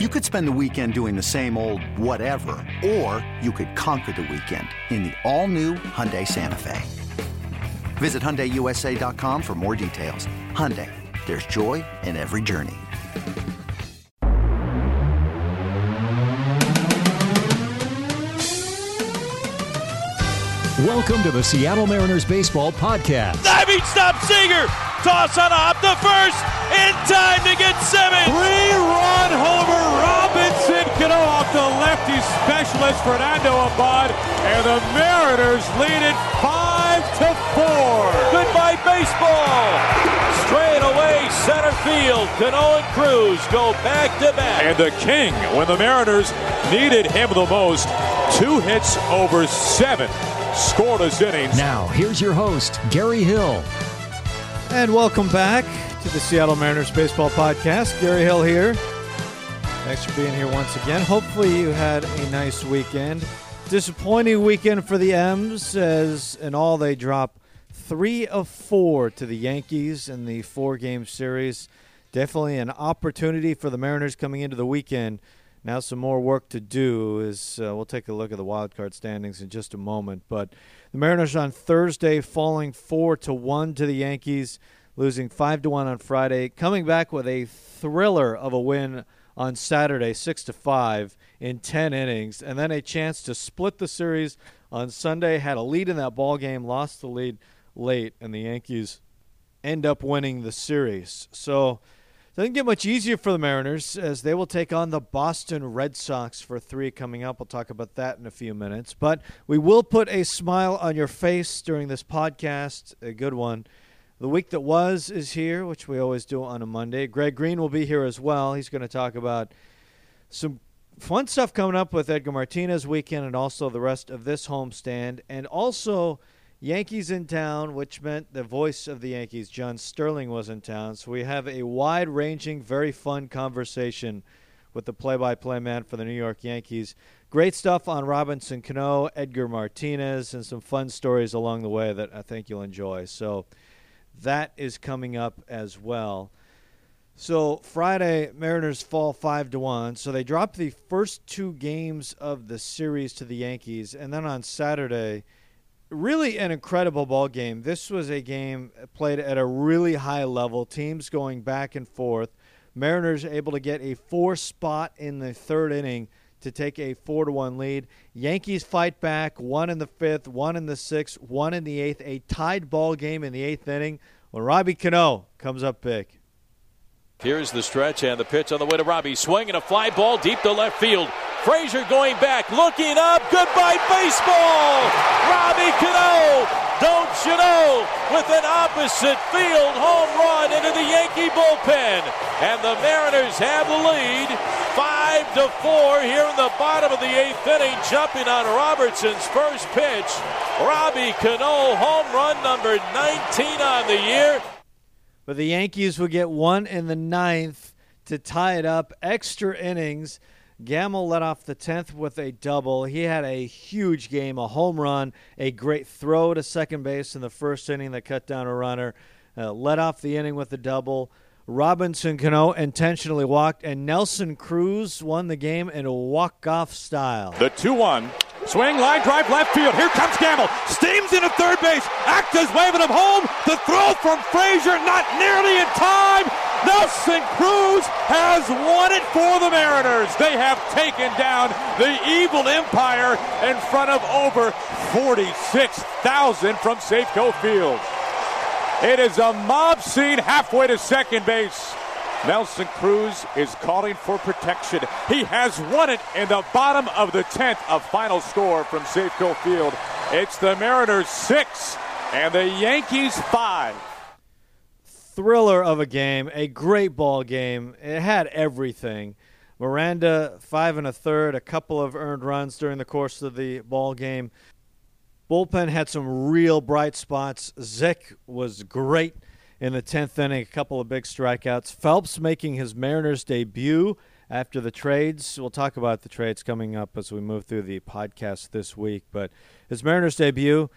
You could spend the weekend doing the same old whatever, or you could conquer the weekend in the all-new Hyundai Santa Fe. Visit HyundaiUSA.com for more details. Hyundai, there's joy in every journey. Welcome to the Seattle Mariners Baseball Podcast. Diving stop Seager. Toss on off the first. In time to get Simmons. Three-run homer. Robinson Cano off the lefty specialist Fernando Abad. And the Mariners lead it 5 to 4. Goodbye baseball. Straight away center field. Cano and Cruz go back to back. And the king, when the Mariners needed him the most, two hits over seven scoreless innings. Now, here's your host, Gary Hill. And welcome back to the Seattle Mariners Baseball Podcast. Gary Hill here. Thanks for being here once again. Hopefully, you had a nice weekend. Disappointing weekend for the M's, as in all they drop three of four to the Yankees in the four game series. Definitely an opportunity for the Mariners coming into the weekend now, some more work to do. Is uh, we'll take a look at the wild card standings in just a moment. But the Mariners on Thursday falling four to one to the Yankees, losing five to one on Friday, coming back with a thriller of a win on Saturday, six to five in ten innings, and then a chance to split the series on Sunday. Had a lead in that ball game, lost the lead late, and the Yankees end up winning the series. So doesn't get much easier for the Mariners as they will take on the Boston Red Sox for three coming up. We'll talk about that in a few minutes. But we will put a smile on your face during this podcast, a good one. The week that was is here, which we always do on a Monday. Greg Green will be here as well. He's going to talk about some fun stuff coming up with Edgar Martinez weekend and also the rest of this homestand. And also Yankees in town, which meant the voice of the Yankees, John Sterling, was in town. So we have a wide ranging, very fun conversation with the play by play man for the New York Yankees. Great stuff on Robinson Cano, Edgar Martinez, and some fun stories along the way that I think you'll enjoy. So that is coming up as well. So Friday, Mariners fall five to one. So they drop the first two games of the series to the Yankees, and then on Saturday, really an incredible ball game. This was a game played at a really high level. Teams going back and forth. Mariners able to get a four spot in the third inning to take a four to one lead. Yankees fight back, one in the fifth, one in the sixth, one in the eighth. A tied ball game in the eighth inning when Robbie Cano comes up big. Here's the stretch and the pitch on the way to Robbie. Swinging a fly ball deep to left field. Frazier going back, looking up. Goodbye, baseball! Robbie Cano, don't you know, with an opposite field home run into the Yankee bullpen. And the Mariners have the lead, five to four here in the bottom of the eighth inning, jumping on Robertson's first pitch. Robbie Cano, home run number 19 on the year. But the Yankees would get one in the ninth to tie it up. Extra innings. Gamel led off the 10th with a double. He had a huge game, a home run, a great throw to second base in the first inning that cut down a runner. Uh, led off the inning with a double. Robinson Cano intentionally walked, and Nelson Cruz won the game in a walk-off style. The 2-1. Swing, line drive, left field. Here comes Gamel. Steams into third base. Acta's waving him home. The throw from Frazier, not nearly in time. Nelson Cruz has won it for the Mariners. They have taken down the evil empire in front of over 46,000 from Safeco Field. It is a mob scene halfway to second base. Nelson Cruz is calling for protection. He has won it in the bottom of the 10th, a final score from Safeco Field. It's the Mariners 6 and the Yankees 5 thriller of a game, a great ball game. It had everything. Miranda five and a third, a couple of earned runs during the course of the ball game. Bullpen had some real bright spots. Zych was great in the tenth inning, a couple of big strikeouts. Phelps making his Mariners debut after the trades. We'll talk about the trades coming up as we move through the podcast this week. But his Mariners debut,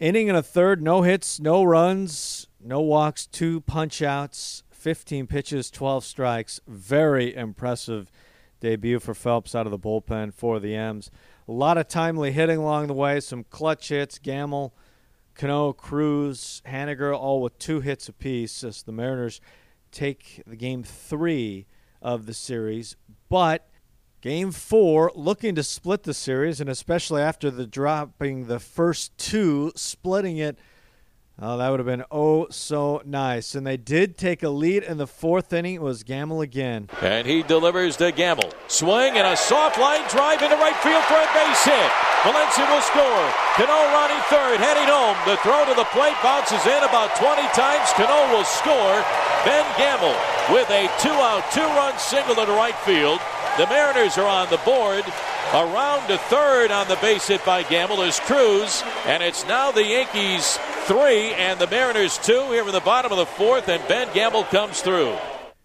inning and a third, no hits, no runs, no walks, two punch outs, 15 pitches, 12 strikes. Very impressive debut for Phelps out of the bullpen for the M's. A lot of timely hitting along the way, some clutch hits. Gamel, Cano, Cruz, Haniger, all with two hits apiece as the Mariners take the game three of the series. But game four, looking to split the series, and especially after the dropping the first two, splitting it – Oh, that would have been oh so nice. And they did take a lead in the fourth inning. It was Gamel again. And he delivers to Gamel. Swing and a soft line drive into right field for a base hit. Valencia will score. Cano running third, heading home. The throw to the plate bounces in about 20 times. Cano will score. Ben Gamel with a two-out, two-run single to right field. The Mariners are on the board. Around to third on the base hit by Gamel is Cruz, and it's now the Yankees three and the Mariners two here in the bottom of the fourth, and Ben Gamel comes through.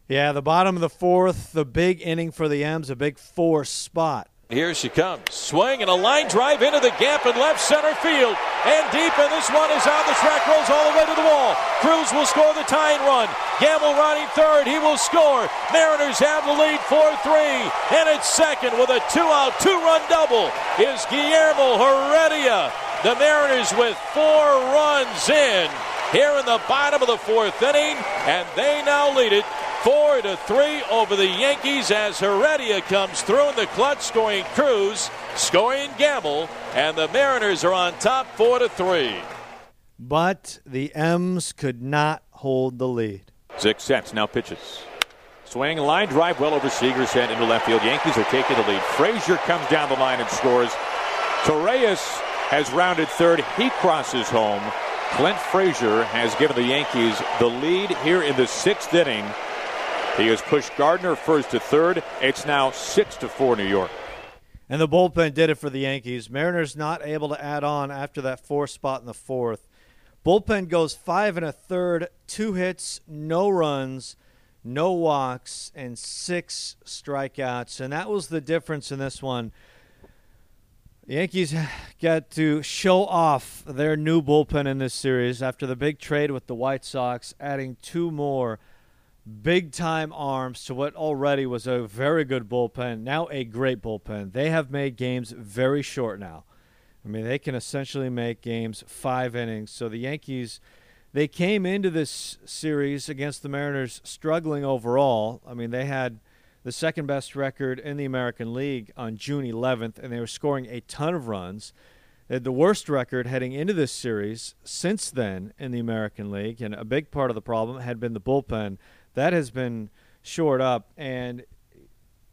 Yeah, the bottom of the fourth, the big inning for the M's, a big four spot. Here she comes. Swing and a line drive into the gap in left center field. And deep, and this one is on the track, rolls all the way to the wall. Cruz will score the tying run. Gamel running third. He will score. Mariners have the lead 4 3. And it's second with a two out, two run double is Guillermo Heredia. The Mariners with four runs in here in the bottom of the fourth inning, and they now lead it Four to three over the Yankees as Heredia comes through in the clutch, scoring Cruz, scoring Gamel, and the Mariners are on top four to three. But the M's could not hold the lead. Six sets now pitches. Swing line drive well over Seager's head into left field. Yankees are taking the lead. Frazier comes down the line and scores. Torreyes has rounded third. He crosses home. Clint Frazier has given the Yankees the lead here in the sixth inning. He has pushed Gardner first to third. It's now six to four New York. And the bullpen did it for the Yankees. Mariners not able to add on after that fourth spot in the fourth. Bullpen goes five and a third, two hits, no runs, no walks, and six strikeouts. And that was the difference in this one. The Yankees got to show off their new bullpen in this series after the big trade with the White Sox, adding two more big time arms to what already was a very good bullpen, now a great bullpen. They have made games very short now. I mean, they can essentially make games five innings. So the Yankees, they came into this series against the Mariners struggling overall. I mean, they had the second best record in the American League on June 11th, and they were scoring a ton of runs. They had the worst record heading into this series since then in the American League, and a big part of the problem had been the bullpen that has been shored up, and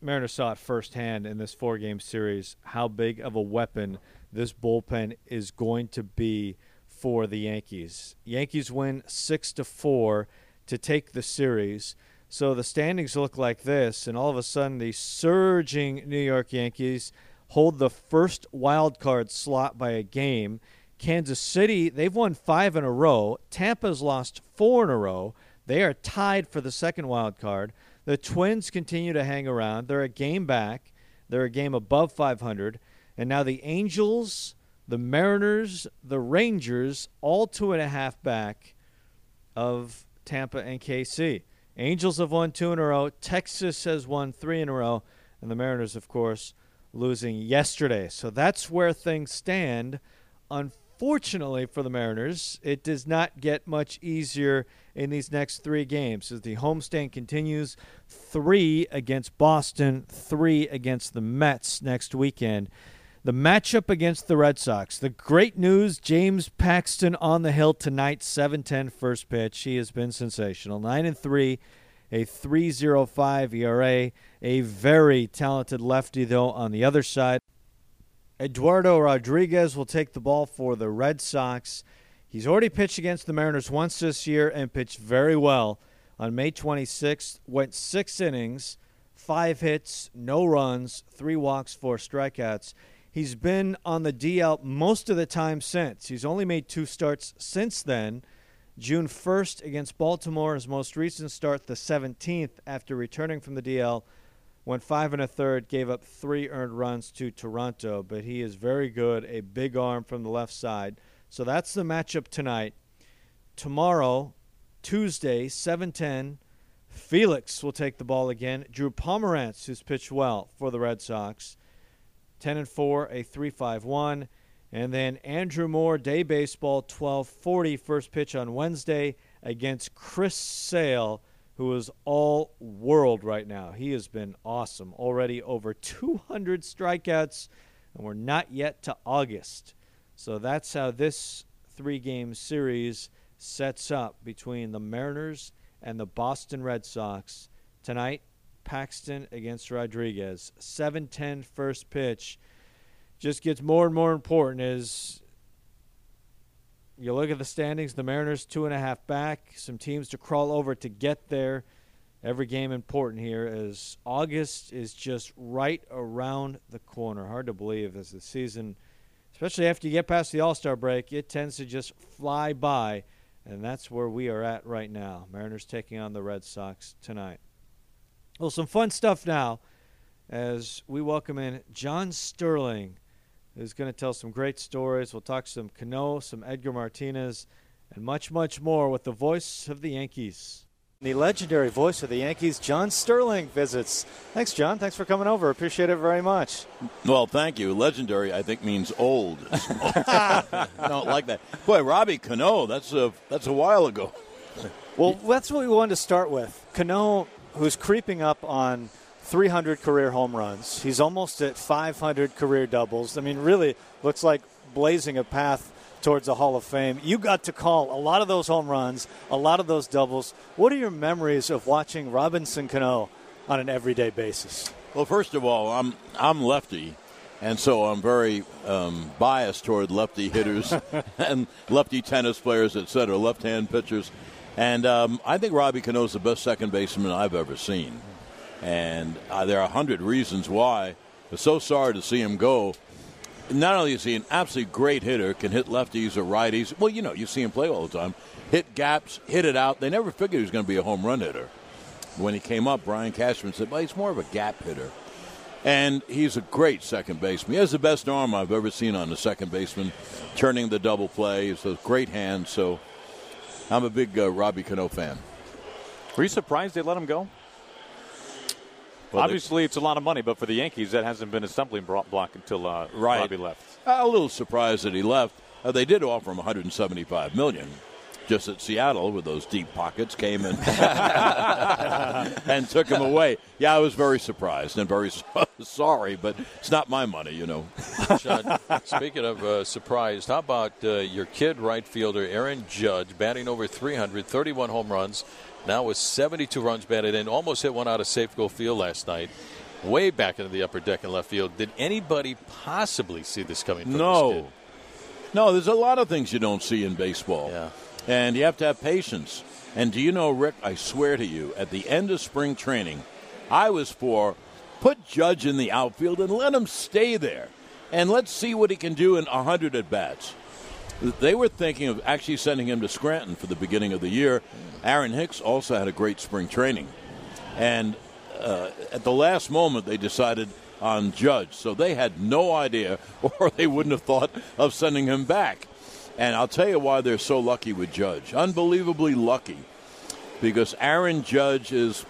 Mariners saw it firsthand in this four game series how big of a weapon this bullpen is going to be for the Yankees. Yankees win 6 to 4 to take the series. So the standings look like this, and all of a sudden the surging New York Yankees hold the first wild card slot by a game. Kansas City, they've won five in a row. Tampa's lost four in a row. They are tied for the second wild card. The Twins continue to hang around. They're a game back. They're a game above 500. And now the Angels, the Mariners, the Rangers, all two and a half back of Tampa and KC. Angels have won two in a row. Texas has won three in a row. And the Mariners, of course, losing yesterday. So that's where things stand. Unfortunately for the Mariners, it does not get much easier in these next three games as the homestand continues. Three against Boston, three against the Mets next weekend. The matchup against the Red Sox. The great news James Paxton on the hill tonight, 7-10 first pitch. He has been sensational. 9 and 3, a 3.05 ERA. A very talented lefty, though, on the other side. Eduardo Rodriguez will take the ball for the Red Sox. He's already pitched against the Mariners once this year and pitched very well. On May 26th, went six innings, five hits, no runs, three walks, four strikeouts. He's been on the DL most of the time since. He's only made two starts since then. June 1st against Baltimore, his most recent start, the 17th, after returning from the DL, went five and a third, gave up three earned runs to Toronto, but he is very good, a big arm from the left side. So that's the matchup tonight. Tomorrow, Tuesday, 710, Felix will take the ball again. Drew Pomeranz, who's pitched well for the Red Sox, 10 and 4, a 3.51. And then Andrew Moore, day baseball, 12:40, first pitch on Wednesday against Chris Sale, who is all world right now. He has been awesome. Already over 200 strikeouts, and we're not yet to August. So that's how this three-game series sets up between the Mariners and the Boston Red Sox tonight. Paxton against Rodriguez. 7:10 first pitch. Just gets more and more important as you look at the standings. The Mariners two and a half back. Some teams to crawl over to get there. Every game important here as August is just right around the corner. Hard to believe as the season, especially after you get past the All Star break, it tends to just fly by. And that's where we are at right now. Mariners taking on the Red Sox tonight. Well, some fun stuff now as we welcome in John Sterling, who's going to tell some great stories. We'll talk some Cano, some Edgar Martinez, and much, much more with the voice of the Yankees. The legendary voice of the Yankees, John Sterling, visits. Thanks, John. Thanks for coming over. Appreciate it very much. Well, thank you. Legendary, I think, means old. I don't like that. Boy, Robbie Cano, that's a that's a while ago. Well, that's what we wanted to start with. Cano, who's creeping up on 300 career home runs. He's almost at 500 career doubles. I mean, really looks like blazing a path towards the Hall of Fame. You got to call a lot of those home runs, a lot of those doubles. What are your memories of watching Robinson Cano on an everyday basis? Well, first of all, I'm I'm lefty, and so I'm very um, biased toward lefty hitters and lefty tennis players, et cetera, left-hand pitchers. And um, I think Robbie Cano is the best second baseman I've ever seen. And uh, there are a hundred reasons why. I'm so sorry to see him go not only is he an absolutely great hitter, can hit lefties or righties. Well, you know, you see him play all the time. Hit gaps, hit it out. They never figured he was going to be a home run hitter. When he came up, Brian Cashman said, well, he's more of a gap hitter. And he's a great second baseman. He has the best arm I've ever seen on a second baseman, turning the double play. He's a great hand. So I'm a big uh, Robbie Cano fan. Were you surprised they let him go? Well, Obviously, they, it's a lot of money, but for the Yankees, that hasn't been a stumbling block until uh, right. Robbie left. A little surprised that he left. Uh, they did offer him 175 million. Just at Seattle, with those deep pockets, came in and took him away. Yeah, I was very surprised and very sorry, but it's not my money, you know. John, speaking of uh, surprised, how about uh, your kid right fielder Aaron Judge batting over 300, 31 home runs, now with 72 runs batted in, almost hit one out of Safeco Field last night. Way back into the upper deck in left field. Did anybody possibly see this coming? no, no. There's a lot of things you don't see in baseball, yeah. and you have to have patience. And do you know, Rick? I swear to you, at the end of spring training, I was for put Judge in the outfield and let him stay there, and let's see what he can do in hundred at bats. They were thinking of actually sending him to Scranton for the beginning of the year. Aaron Hicks also had a great spring training. And uh, at the last moment, they decided on Judge. So they had no idea, or they wouldn't have thought of sending him back. And I'll tell you why they're so lucky with Judge. Unbelievably lucky. Because Aaron Judge is,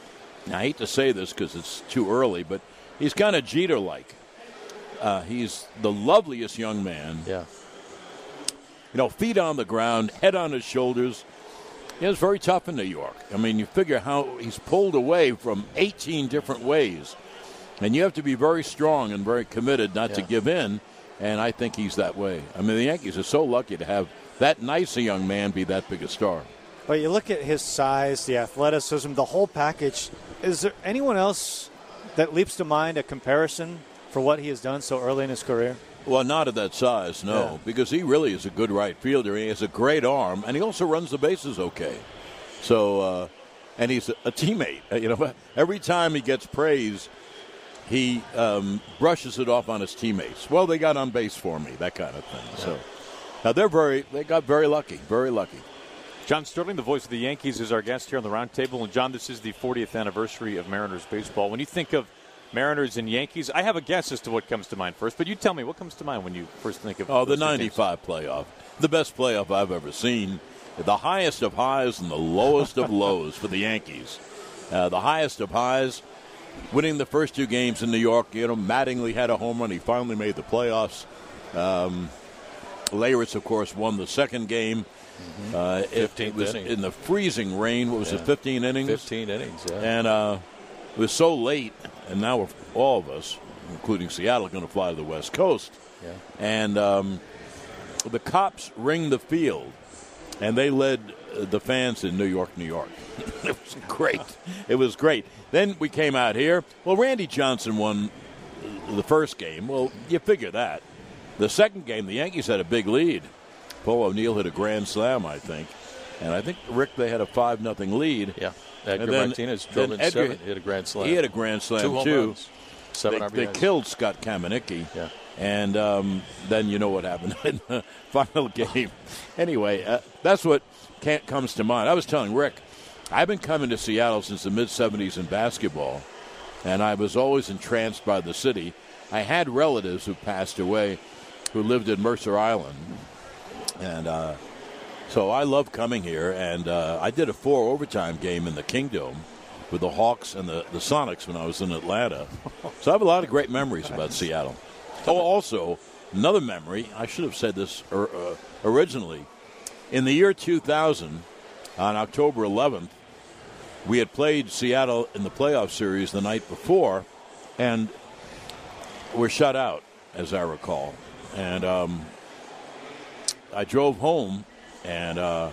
I hate to say this because it's too early, but he's kind of Jeter like. Uh, he's the loveliest young man. Yeah you know, feet on the ground, head on his shoulders. Yeah, it's very tough in New York. I mean, you figure how he's pulled away from 18 different ways. And you have to be very strong and very committed not yeah. to give in. And I think he's that way. I mean, the Yankees are so lucky to have that nice a young man be that big a star. But you look at his size, the athleticism, the whole package. Is there anyone else that leaps to mind a comparison for what he has done so early in his career? Well, not at that size, no, yeah. because he really is a good right fielder. He has a great arm, and he also runs the bases okay. So, uh, and he's a, a teammate. You know, every time he gets praise, he um, brushes it off on his teammates. Well, they got on base for me, that kind of thing. Yeah. So, now they're very, they got very lucky, very lucky. John Sterling, the voice of the Yankees, is our guest here on the roundtable. And John, this is the 40th anniversary of Mariners baseball. When you think of Mariners and Yankees. I have a guess as to what comes to mind first, but you tell me what comes to mind when you first think of. Oh, the '95 playoff, the best playoff I've ever seen, the highest of highs and the lowest of lows for the Yankees. uh, the highest of highs. Winning the first two games in New York, you know, Mattingly had a home run. He finally made the playoffs. Um, Leyritz, of course, won the second game. Mm-hmm. Uh, it, it was inning. in the freezing rain. What was it, 15 innings? 15 innings. Yeah. And uh, it was so late, and now all of us, including Seattle, going to fly to the West Coast. Yeah. And um, the cops ring the field, and they led uh, the fans in New York, New York. it was great. It was great. Then we came out here. Well, Randy Johnson won the first game. Well, you figure that. The second game, the Yankees had a big lead. Paul O'Neill hit a grand slam, I think. And I think, Rick, they had a 5 nothing lead. yeah. Edgar And then- Martinez in Edgar- seven, hit a grand slam. He had a grand slam, Two home too. runs. Seven They, they killed Scott Kamieniecki. Yeah. And um, then you know what happened in the final game. Anyway, uh, that's what can't, comes to mind. I was telling Rick, I've been coming to Seattle since the mid 70s in basketball, and I was always entranced by the city. I had relatives who passed away who lived in Mercer Island. And uh, so I love coming here, and uh, I did a four overtime game in the Kingdome with the Hawks and the, the Sonics when I was in Atlanta. So I have a lot of great memories about Seattle. Oh, also, another memory, I should have said this or, uh, originally. In the year 2000, on October 11th, we had played Seattle in the playoff series the night before, and we were shut out, as I recall. And um, I drove home, and uh,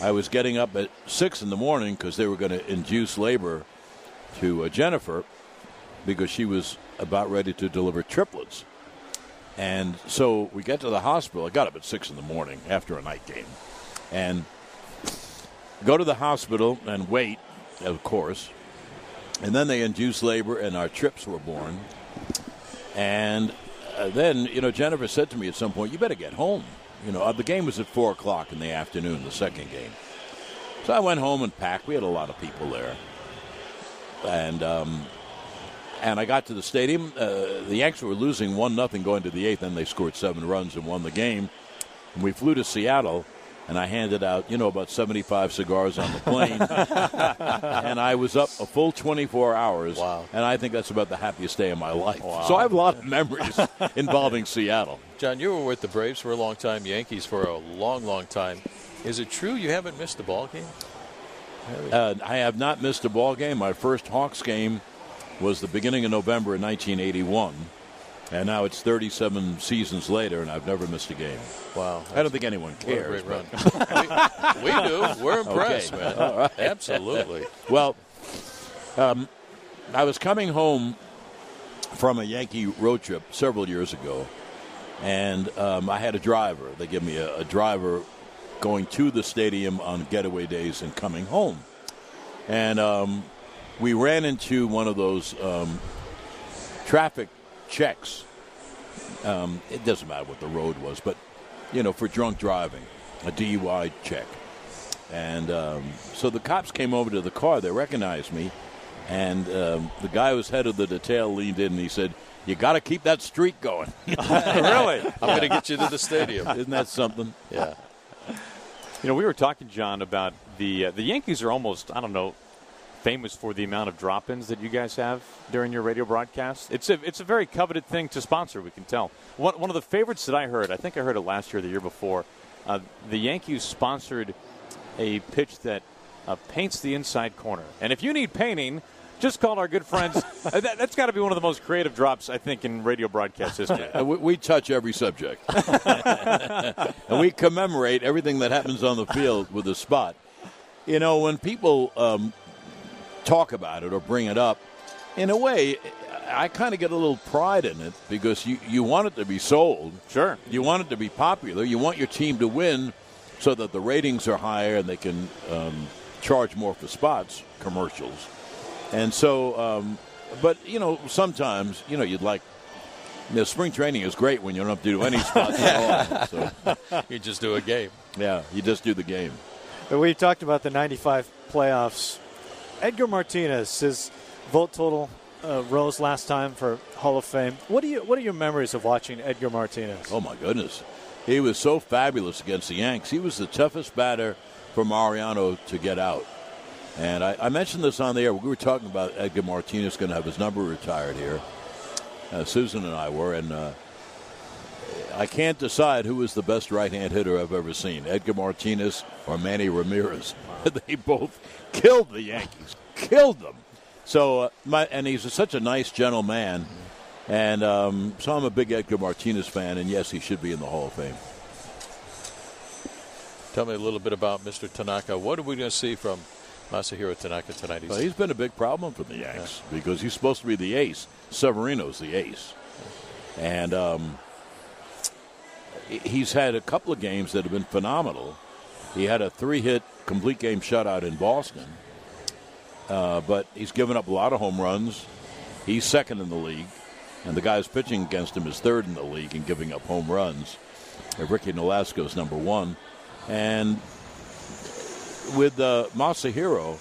I was getting up at six in the morning because they were going to induce labor to uh, Jennifer because she was about ready to deliver triplets. And so we get to the hospital. I got up at six in the morning after a night game, and go to the hospital and wait, of course. And then they induced labor, and our trips were born. And uh, then, you know, Jennifer said to me at some point, "You better get home." You know, uh, the game was at four o'clock in the afternoon, the second game. So I went home and packed. We had a lot of people there, and um, and I got to the stadium. Uh, the Yanks were losing one nothing going to the eighth, and they scored seven runs and won the game. And we flew to Seattle, and I handed out, you know, about seventy-five cigars on the plane, and I was up a full twenty-four hours. Wow. And I think that's about the happiest day of my life. Wow. So I have a lot of memories involving Seattle. John, you were with the Braves for a long time, Yankees for a long, long time. Is it true you haven't missed a ball game? Uh, I have not missed a ball game. My first Hawks game was the beginning of November in 1981, and now it's 37 seasons later, and I've never missed a game. Wow. I don't think anyone What cares. run. we, we do. We're impressed, Okay. man. Absolutely. Well, um, I was coming home from a Yankee road trip several years ago, and um, I had a driver. They give me a, a driver going to the stadium on getaway days and coming home. And um, we ran into one of those um, traffic checks. Um, it doesn't matter what the road was, but, you know, for drunk driving, a DUI check. And um, so the cops came over to the car. They recognized me. And um, the guy who was head of the detail leaned in and he said, You got to keep that streak going. really? I'm going to get you to the stadium. Isn't that something? Yeah. You know, we were talking, John, about the uh, the Yankees are almost I don't know famous for the amount of drop-ins that you guys have during your radio broadcast. It's a it's a very coveted thing to sponsor. We can tell. One one of the favorites that I heard, I think I heard it last year, or the year before. Uh, the Yankees sponsored a pitch that uh, paints the inside corner, and if you need painting. Just call our good friends. uh, that, that's got to be one of the most creative drops I think in radio broadcast history. We, we touch every subject. and we commemorate everything that happens on the field with a spot. You know, when people um, talk about it or bring it up, in a way, I kind of get a little pride in it because you, you want it to be sold. Sure. You want it to be popular. You want your team to win so that the ratings are higher and they can um, charge more for spots, commercials. And so, um, but, you know, sometimes, you know, you'd like, you know, spring training is great when you don't have to do any spots at all. So, You just do a game. yeah, you just do the game. But we talked about the 95 playoffs. Edgar Martinez, his vote total uh, rose last time for Hall of Fame. What do you What are your memories of watching Edgar Martinez? Oh my goodness, he was so fabulous against the Yanks. He was the toughest batter for Mariano to get out. And I, I mentioned this on the air. We were talking about Edgar Martinez going to have his number retired here. Uh, Susan and I were, and uh, I can't decide who is the best right-hand hitter I've ever seen: Edgar Martinez or Manny Ramirez. they both killed the Yankees, killed them. So, uh, my, and he's such a nice, gentle man, and um, so I'm a big Edgar Martinez fan. And yes, he should be in the Hall of Fame. Tell me a little bit about Mr. Tanaka. What are we going to see from Masahiro Tanaka tonight? Well, he's been a big problem for the Yanks yeah. because he's supposed to be the ace. Severino's the ace, and um, he's had a couple of games that have been phenomenal. He had a three-hit complete game shutout in Boston, uh, but he's given up a lot of home runs. He's second in the league, and the guys pitching against him is third in the league in giving up home runs. Ricky Nolasco is number one, and with uh, Masahiro,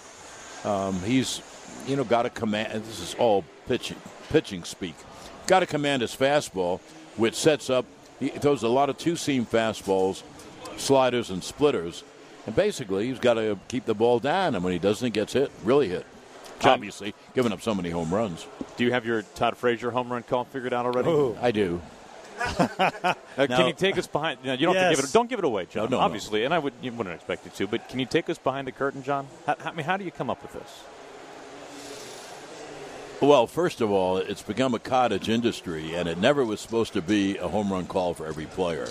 um, he's you know got to command. This is all pitching pitching speak. Got to command his fastball, which sets up. He throws a lot of two seam fastballs, sliders, and splitters. And basically, he's got to keep the ball down, and when he doesn't, he gets hit, really hit. John, Obviously, giving up so many home runs. Do you have your Todd Frazier home run call figured out already? Oh. I do. uh, can you take us behind? You, know, you don't yes. have to give it. Don't give it away, John. No, no, obviously, no. and I would you wouldn't expect you to. But can you take us behind the curtain, John? How, I mean, how do you come up with this? Well, first of all, it's become a cottage industry, and it never was supposed to be a home run call for every player.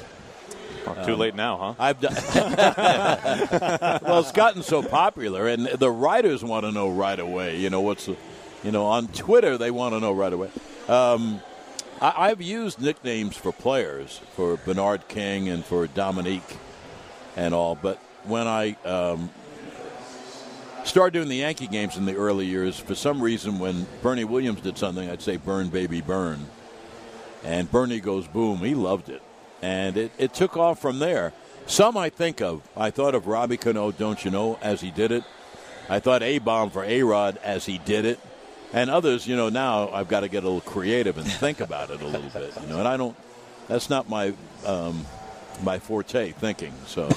Oh, too um, late now, huh? I've done. well, it's gotten so popular, and the writers want to know right away. You know what's, the, you know, on Twitter they want to know right away. Um, I, have used nicknames for players, for Bernard King and for Dominique, and all. But when I um, started doing the Yankee games in the early years, for some reason, when Bernie Williams did something, I'd say "Burn, baby, burn," and Bernie goes boom. He loved it, and it, it took off from there. Some I think of. I thought of Robbie Cano, don't you know, as he did it. I thought A bomb for A Rod as he did it and others, you know, now I've got to get a little creative and think about it a little bit, you know, and I don't. That's not my um, my forte thinking. So.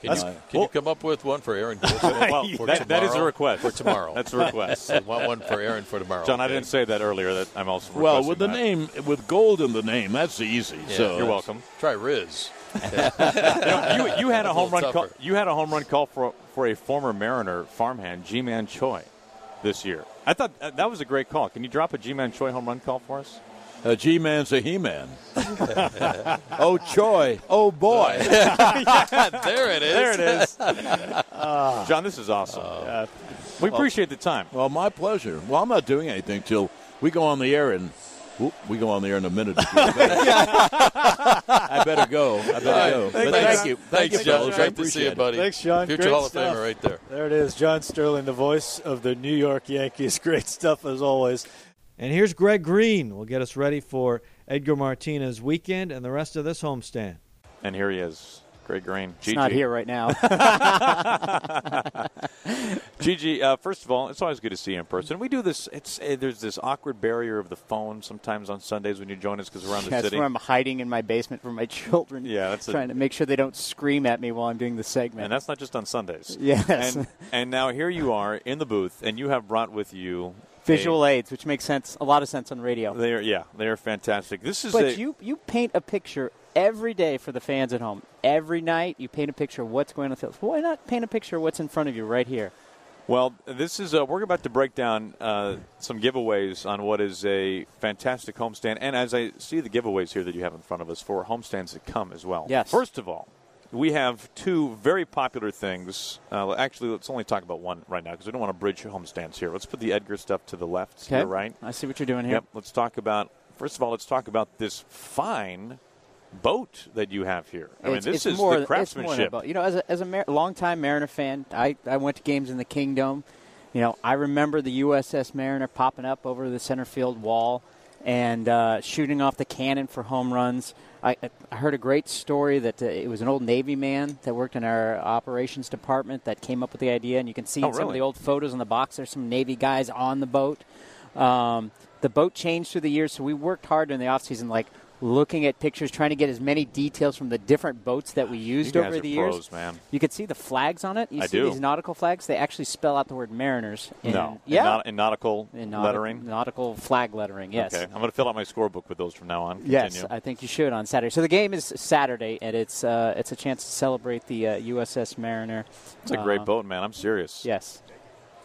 Can, you, can you, come up with one for Aaron? well, for that, that is a request for tomorrow. That's a request. I want one for Aaron for tomorrow. John, okay. I didn't say that earlier. That I'm also well with the that. name with gold in the name. That's easy. Yeah. So you're welcome. Try Riz. you, know, you, you, had a home run call. You had a home run call for for a former Mariner farmhand, Ji-Man Choi, this year. I thought uh, that was a great call. Can you drop a Ji-Man Choi home run call for us? A Ji-Man's a He-man. oh, Choi. Oh, boy. there it is. There it is. Uh, John, this is awesome. Uh, we well, appreciate the time. Well, my pleasure. Well, I'm not doing anything till we go on the air and Whoop, we go on the air in a minute. I better go. I better right. go. Thank, but thank you. Thanks, thank you, John. Great to see you, buddy. Thanks, John. Future Great Hall of stuff. Famer right there. There it is. John Sterling, the voice of the New York Yankees. Great stuff as always. And here's Greg Green. We'll get us ready for Edgar Martinez weekend and the rest of this homestand. And here he is. Greg Green. He's not here right now. Gigi, uh, first of all, it's always good to see you in person. We do this. It's uh, there's this awkward barrier of the phone sometimes on Sundays when you join us because we're on the that's city. where I'm hiding in my basement from my children. Yeah, that's trying a, to make sure they don't scream at me while I'm doing the segment. And that's not just on Sundays. Yes. And, and now here you are in the booth, and you have brought with you visual aids, which makes sense, a lot of sense on radio. They are, yeah, they are fantastic. This is, but a, you you paint a picture every day for the fans at home. Every night, you paint a picture of what's going on the field. Why not paint a picture of what's in front of you right here? Well, this is uh, we're about to break down uh, some giveaways on what is a fantastic homestand, and as I see the giveaways here that you have in front of us for homestands that come as well. Yes. First of all, we have two very popular things. Uh, actually, let's only talk about one right now because we don't want to bridge homestands here. Let's put the Edgar stuff to the left. Here, right. I see what you're doing here. Yep. Let's talk about. First of all, let's talk about this fine boat that you have here. I it's, mean, this is more, the craftsmanship. You know, as a, as a Mar- longtime Mariner fan, I, I went to games in the Kingdome. You know, I remember the USS Mariner popping up over the center field wall and uh, shooting off the cannon for home runs. I, I heard a great story that uh, it was an old Navy man that worked in our operations department that came up with the idea, and you can see Oh, in some of the old photos in the box. There's some Navy guys on the boat. Um, the boat changed through the years, so we worked hard in the off season, like looking at pictures, trying to get as many details from the different boats that we used over the years. pros, man. You could see the flags on it. You I see do. these nautical flags. They actually spell out the word Mariners. In, no, yeah, in, naut- in nautical in lettering. nautical flag lettering. Yes. Okay, I'm going to fill out my scorebook with those from now on. Yes, I think you should on Saturday. So the game is Saturday, and it's uh, it's a chance to celebrate the uh, USS Mariner. it's a great Uh, boat, man. I'm serious. Yes.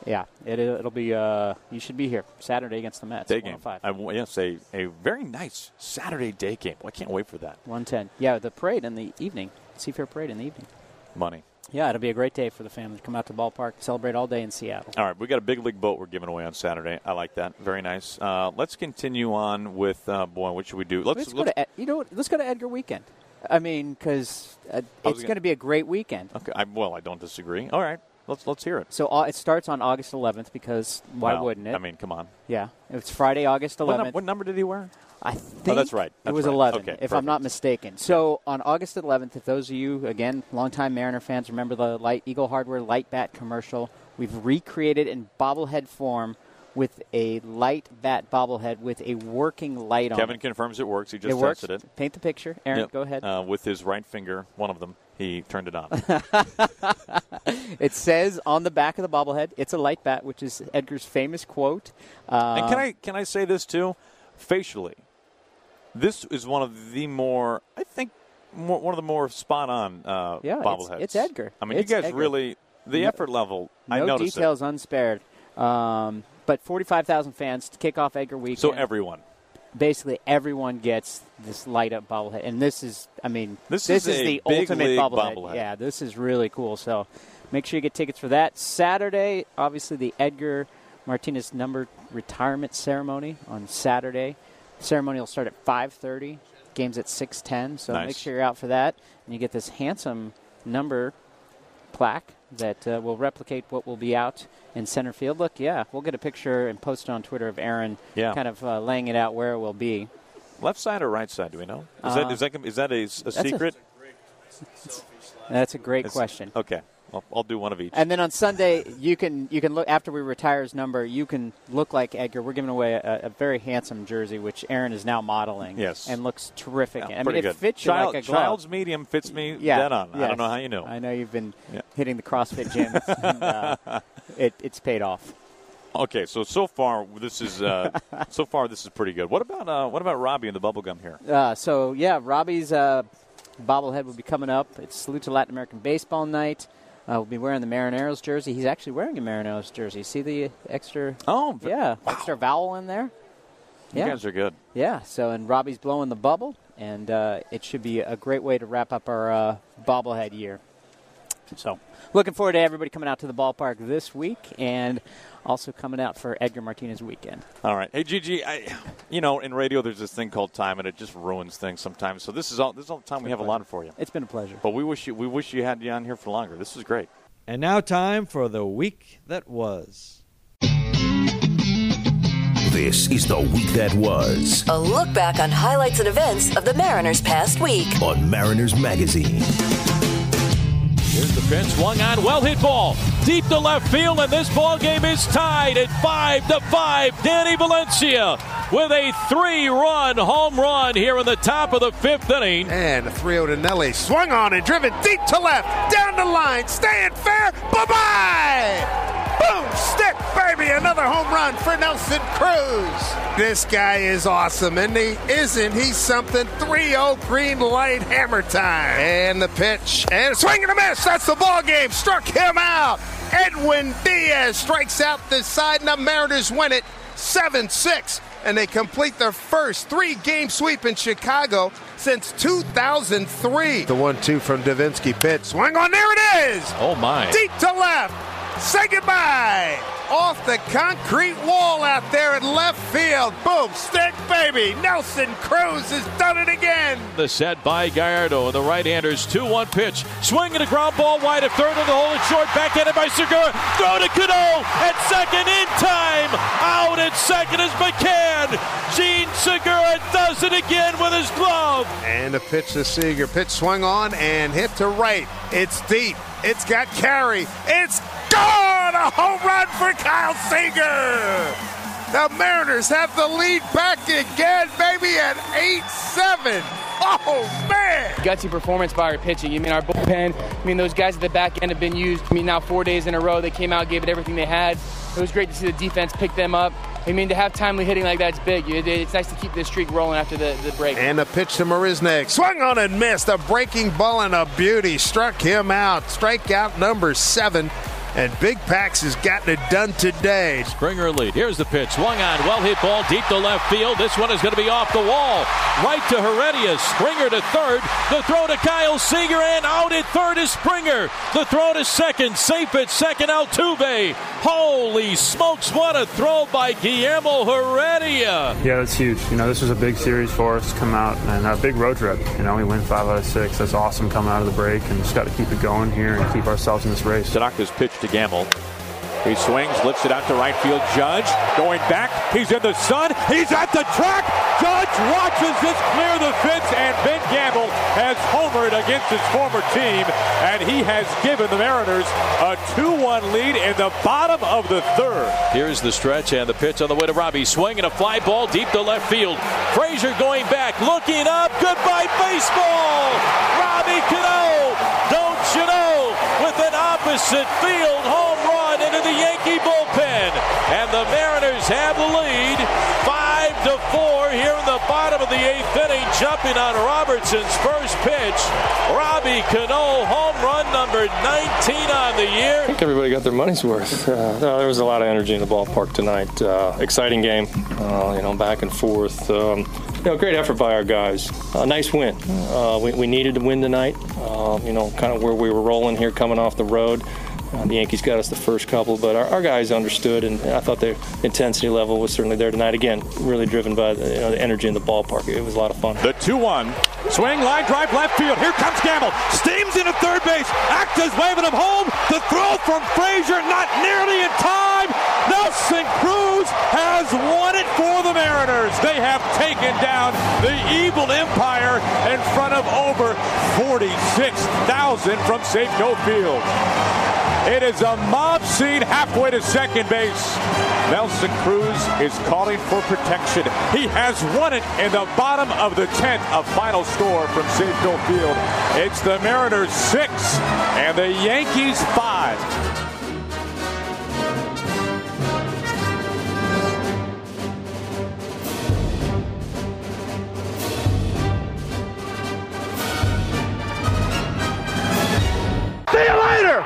Yeah, it, it'll be. Uh, you should be here Saturday against the Mets. Day game. 105. I, yes, a, a very nice Saturday day game. Well, I can't wait for that. 110. Yeah, the parade in the evening. Seafair parade in the evening. Money. Yeah, it'll be a great day for the family to come out to the ballpark, celebrate all day in Seattle. All right, we got a big league boat we're giving away on Saturday. I like that. Very nice. Uh, let's continue on with uh, boy. What should we do? Let's, Let's go to Ed- you know what? Let's go to Edgar Weekend. I mean, because uh, it's going to be a great weekend. Okay. I, well, I don't disagree. All right, let's let's hear it. So uh, it starts on August 11th because why Well, wouldn't it? I mean, come on. yeah, it's Friday, August 11th. What, num- what number did he wear? I think that's right. it was right. 11, Okay, if I'm not mistaken. So on August 11th, if those of you, again, longtime Mariner fans, remember the light Eagle Hardware light bat commercial, we've recreated in bobblehead form with a light bat bobblehead with a working light on Kevin confirms it works. He just it works. tested it. Paint the picture. Aaron, Yep. go ahead. Uh, with his right finger, one of them, he turned it on. it says on the back of the bobblehead, it's a light bat, which is Edgar's famous quote. Uh, and can I can I say this too? Facially, this is one of the more I think more, one of the more spot on uh, Yeah, it's- bobbleheads. it's Edgar. I mean, It's you guys Edgar. really the No- effort level. I no noticed details unspared. Um, but 45,000 fans to kick off Edgar Week. So everyone. Basically everyone gets this light up bobblehead, and this is, I mean, This is a the ultimate bobblehead. bobblehead. Yeah, this is really cool. So make sure you get tickets for that Saturday. Obviously, the Edgar Martinez number retirement ceremony on Saturday. Ceremony will start at 5:30. Games at 6:10. So Nice. make sure you're out for that, and you get this handsome number plaque that uh, will replicate what will be out in center field. Look, yeah, we'll get a picture and post it on Twitter of Aaron Yeah. kind of uh, laying it out where it will be. Left side or right side? Do we know? Is Uh, that is that is that a, a a- secret? That's a great question. Okay, well, I'll do one of each. And then on Sunday, you can you can look after we retire his number. You can look like Edgar. We're giving away a, a very handsome jersey, which Aaron is now modeling. Yes. and looks terrific. Yeah, I mean, it good. fits you Child, like a glove. Child's medium fits me yeah, dead on. I don't know how you know. I know you've been Yeah. hitting the CrossFit gyms. and, uh, it, it's paid off. Okay, so so far this is uh, so far this is pretty good. What about uh, what about Robbie and the bubble gum here? Uh, so yeah, Robbie's uh, bobblehead will be coming up. It's Salute to Latin American Baseball Night. Uh, we'll be wearing the Marineros jersey. He's actually wearing a Marineros jersey. See the extra? Oh, yeah, extra vowel in there. you Yeah, guys are good. yeah. So and Robbie's blowing the bubble, and uh, it should be a great way to wrap up our uh, bobblehead year. So looking forward to everybody coming out to the ballpark this week, and also coming out for Edgar Martinez weekend. All right, hey Gigi, I, you know in radio there's this thing called time, and it just ruins things sometimes. So this is all this is all the time we have a lot for you. It's been a pleasure. But we wish you we wish you had you on here for longer. This is great. And now, time for the week that was. This is the week that was A look back on highlights and events of the Mariners' past week. on Mariners Magazine. Here's the pitch, swung on, well hit ball, deep to left field, and this ball game is tied at five to five. Danny Valencia with a three-run home run here in the top of the fifth inning. And a 3 0 to Nelly. Swung on and driven deep to left. Down the line. Staying fair. Bye bye. Boom. Stick, baby. Another home run for Nelson Cruz. This guy is awesome, and he isn't. He's something. 3 0 green light hammer time. And the pitch. And a swing and a miss. That's the ball game. Struck him out. Edwin Diaz strikes out this side, and the Mariners win it 7 6 and they complete their first three game sweep in Chicago since 2003. The 1 2 from Davinsky pitch. Swing on, there it is! Oh, my. Deep to left. Say goodbye. Off the concrete wall out there in left field. Boom, stick, baby. Nelson Cruz has done it again. The set by Gallardo, the right-handers 2-1 pitch. Swinging a ground ball wide of third in the hole and short. Backhanded by Segura. Throw to Cano at second in time. Out at second is McCann. Jean Segura does it again with his glove. And a pitch to Seager. Pitch swung on and hit to right. It's deep. It's got carry. It's gone! A home run for Kyle Seager. The Mariners have the lead back again, baby, at 8 7. Oh man! Gutsy performance by our pitching. I mean, our bullpen. I mean, those guys at the back end have been used. I mean, now four days in a row, they came out, gave it everything they had. It was great to see the defense pick them up. I mean, to have timely hitting like that's big. It's nice to keep this streak rolling after the, the break. And a pitch to Marisnick. Swung on and missed. A breaking ball and a beauty. Struck him out. Strikeout number seven. And Big Pax has gotten it done today. Springer lead. Here's the pitch. Swung on. Well hit ball deep to left field. This one is going to be off the wall. Right to Heredia. Springer to third. The throw to Kyle Seager. And out at third is Springer. The throw to second. Safe at second. Altuve. Holy smokes. What a throw by Guillermo Heredia. Yeah, that's huge. You know, this was a big series for us to come out and a big road trip. You know, we win five out of six. That's awesome coming out of the break and just got to keep it going here and keep ourselves in this race. Tanaka's pitched to Gamel. He swings, lifts it out to right field. Judge going back. He's in the sun. He's at the track. Judge watches this clear the fence, and Ben Gamel has homered against his former team, and he has given the Mariners a 2-1 lead in the bottom of the third. Here's the stretch and the pitch on the way to Robbie. Swing and a fly ball deep to left field. Frazier going back, looking up. Goodbye baseball. Robbie Cano, don't you know, with an opposite field home run into the Yankee bullpen. And the Mariners have the lead. Five to four here in the bottom of the eighth inning, jumping on Robertson's first pitch. Robbie Cano, home run number 19 on the year. I think everybody got their money's worth. Uh, no, there was a lot of energy in the ballpark tonight. Uh, exciting game, uh, you know, back and forth. Um, know, great effort by our guys. A nice win. Uh, we, we, needed to win tonight. Uh, you know, kind of where we were rolling here, coming off the road. Uh, the Yankees got us the first couple, but our, our, guys understood, and I thought the intensity level was certainly there tonight. Again, really driven by the, you know, the energy in the ballpark. It was a lot of fun. The 2 1. Swing, line drive, left field. Here comes Gamel. Steams into third base. Acta's waving him home. The throw from Frazier, not nearly in time. Nelson Cruz has won it for the Mariners. They have taken down the evil empire in front of over 46,000 from Safeco Field. It is a mob Seed halfway to second base. Nelson Cruz is calling for protection. He has won it in the bottom of the 10th. A final score from Safeco Field. It's the Mariners 6 and the Yankees 5. See you later!